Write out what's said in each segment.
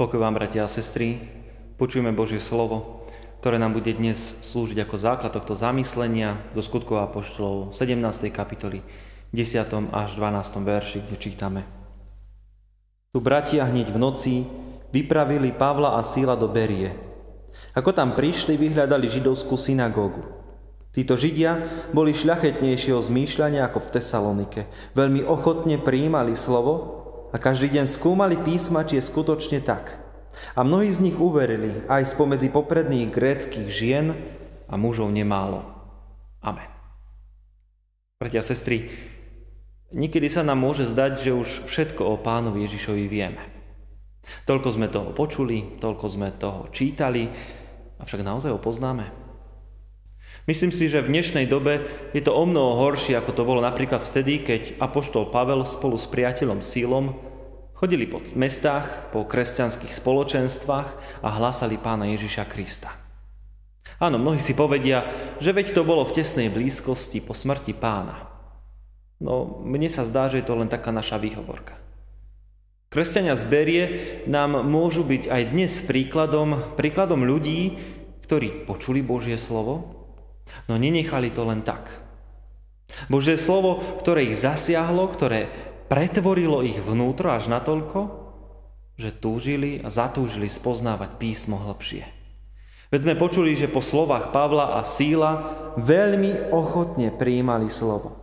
Pokoj vám, bratia a sestry, počujeme Božie slovo, ktoré nám bude dnes slúžiť ako základ tohto zamyslenia do skutkov apoštolov 17. kapitoly 10. až 12. verši, kde čítame. Tu bratia hneď v noci vypravili Pavla a Síla do Berie. Ako tam prišli, vyhľadali židovskú synagógu. Títo židia boli šľachetnejšieho zmýšľania ako v Tesalonike. Veľmi ochotne prijímali slovo a každý deň skúmali písma, či je skutočne tak. A mnohí z nich uverili, aj spomedzi popredných gréckých žien a mužov nemálo. Amen. Bratia a sestry, niekedy sa nám môže zdať, že už všetko o pánovi Ježišovi vieme. Toľko sme toho počuli, toľko sme toho čítali, avšak naozaj ho poznáme. Myslím si, že v dnešnej dobe je to o mnoho horšie, ako to bolo napríklad vtedy, keď apoštol Pavel spolu s priateľom Sílom chodili po mestách, po kresťanských spoločenstvách a hlásali pána Ježiša Krista. Áno, mnohí si povedia, že veď to bolo v tesnej blízkosti po smrti pána. No, mne sa zdá, že je to len taká naša výhovorka. Kresťania z Berie nám môžu byť aj dnes príkladom, príkladom ľudí, ktorí počuli Božie slovo, No nenechali to len tak. Božie slovo, ktoré ich zasiahlo, ktoré pretvorilo ich vnútro až natoľko, že túžili a zatúžili spoznávať písmo hlbšie. Veď sme počuli, že po slovách Pavla a Síla veľmi ochotne prijímali slovo.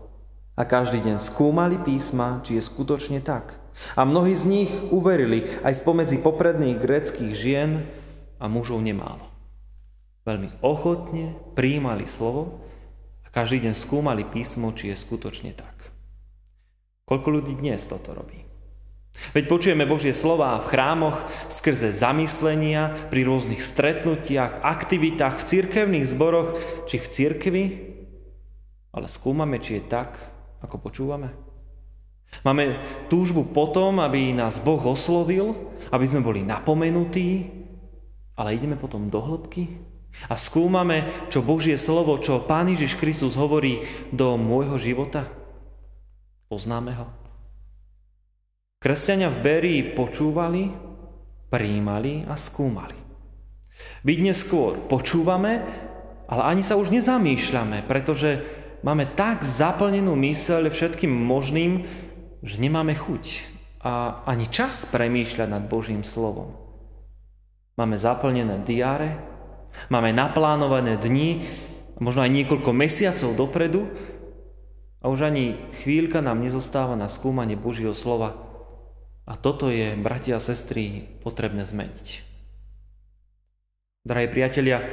A každý deň skúmali písma, či je skutočne tak. A mnohí z nich uverili aj spomedzi popredných greckých žien a mužov nemálo veľmi ochotne prijímali slovo a každý deň skúmali písmo, či je skutočne tak. Koľko ľudí dnes toto robí? Veď počujeme Božie slova v chrámoch skrze zamyslenia, pri rôznych stretnutiach, aktivitách, v cirkevných zboroch či v cirkvi, ale skúmame, či je tak, ako počúvame. Máme túžbu potom, aby nás Boh oslovil, aby sme boli napomenutí, ale ideme potom do hĺbky, a skúmame, čo Božie slovo, čo Pán Ježiš Kristus hovorí do môjho života. Poznáme ho. Kresťania v Berii počúvali, prijímali a skúmali. Byť neskôr počúvame, ale ani sa už nezamýšľame, pretože máme tak zaplnenú myseľ všetkým možným, že nemáme chuť a ani čas premýšľať nad Božím slovom. Máme zaplnené diáre, Máme naplánované dni, možno aj niekoľko mesiacov dopredu a už ani chvíľka nám nezostáva na skúmanie Božieho slova. A toto je, bratia a sestry, potrebné zmeniť. Drahí priatelia,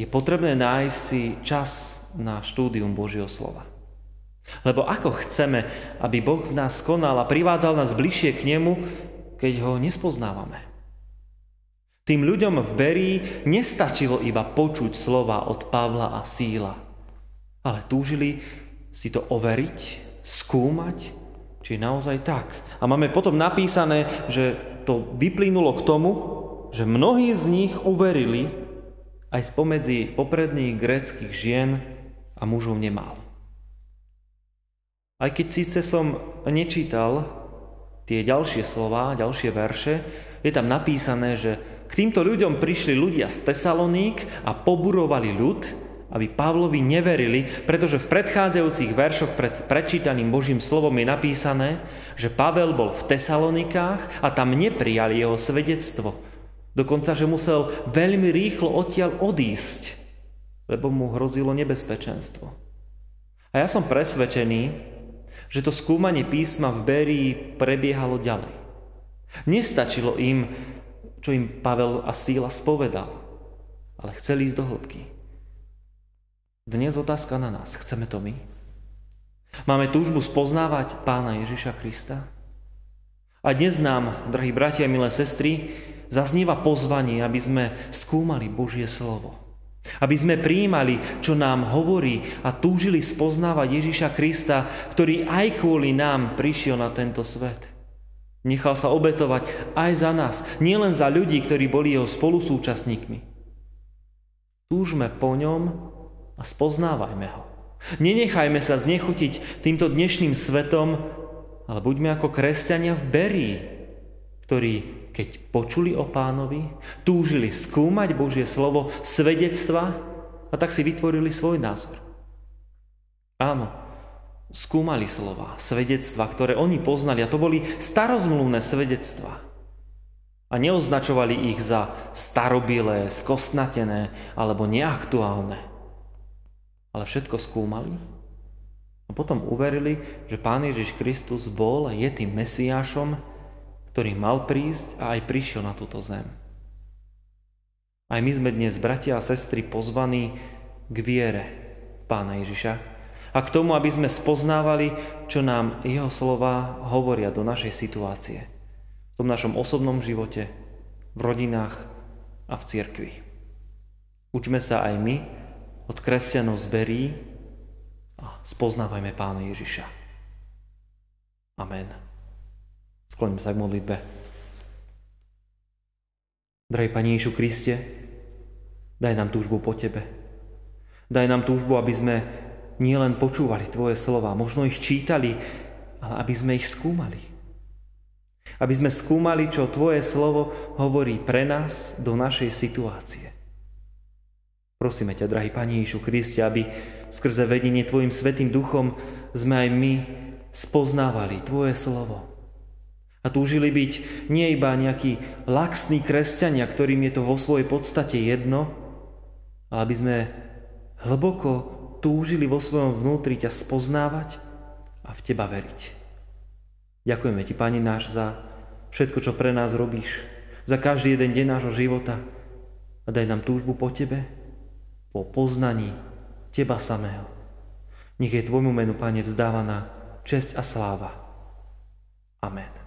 je potrebné nájsť si čas na štúdium Božieho slova. Lebo ako chceme, aby Boh v nás konal a privádzal nás bližšie k Nemu, keď ho nespoznávame? Tým ľuďom v Berii nestačilo iba počuť slova od Pavla a Síla, ale túžili si to overiť, skúmať, či je naozaj tak. A máme potom napísané, že to vyplynulo k tomu, že mnohí z nich uverili aj spomedzi popredných gréckých žien a mužov nemal. Aj keď síce som nečítal tie ďalšie slova, ďalšie verše, je tam napísané, že k týmto ľuďom prišli ľudia z Tesaloník a poburovali ľud, aby Pavlovi neverili, pretože v predchádzajúcich veršoch pred prečítaným Božím slovom je napísané, že Pavel bol v Tesalonikách a tam neprijali jeho svedectvo. Dokonca, že musel veľmi rýchlo odtiaľ odísť, lebo mu hrozilo nebezpečenstvo. A ja som presvedčený, že to skúmanie písma v Berii prebiehalo ďalej. Nestačilo im čo im Pavel a Síla spovedal, ale chceli ísť do hĺbky. Dnes otázka na nás. Chceme to my? Máme túžbu spoznávať pána Ježiša Krista? A dnes nám, drahí bratia a milé sestry, zaznieva pozvanie, aby sme skúmali Božie slovo. Aby sme prijímali, čo nám hovorí a túžili spoznávať Ježiša Krista, ktorý aj kvôli nám prišiel na tento svet. Nechal sa obetovať aj za nás, nielen za ľudí, ktorí boli jeho spolusúčastníkmi. Túžme po ňom a spoznávajme ho. Nenechajme sa znechutiť týmto dnešným svetom, ale buďme ako kresťania v Berii, ktorí, keď počuli o pánovi, túžili skúmať Božie slovo, svedectva a tak si vytvorili svoj názor. Áno, skúmali slova, svedectva, ktoré oni poznali a to boli starozmluvné svedectva. A neoznačovali ich za starobilé, skosnatené alebo neaktuálne. Ale všetko skúmali a potom uverili, že Pán Ježiš Kristus bol a je tým Mesiášom, ktorý mal prísť a aj prišiel na túto zem. Aj my sme dnes, bratia a sestry, pozvaní k viere Pána Ježiša a k tomu, aby sme spoznávali, čo nám jeho slova hovoria do našej situácie v tom našom osobnom živote, v rodinách a v cirkvi. Učme sa aj my od kresťanov z Berí a spoznávajme Pána Ježiša. Amen. Skloňme sa k modlitbe. Drahý Pani Ježišu Kriste, daj nám túžbu po Tebe. Daj nám túžbu, aby sme nielen počúvali Tvoje slova, možno ich čítali, ale aby sme ich skúmali. Aby sme skúmali, čo Tvoje slovo hovorí pre nás do našej situácie. Prosíme ťa, drahý Pani Ježišu Kriste, aby skrze vedenie Tvojim Svetým Duchom sme aj my spoznávali Tvoje slovo. A túžili byť nie iba nejakí laxní kresťania, ktorým je to vo svojej podstate jedno, ale aby sme hlboko túžili vo svojom vnútri ťa spoznávať a v Teba veriť. Ďakujeme Ti, Pani náš, za všetko, čo pre nás robíš, za každý jeden deň nášho života a daj nám túžbu po Tebe, po poznaní Teba samého. Nech je Tvojmu menu, Pane, vzdávaná česť a sláva. Amen.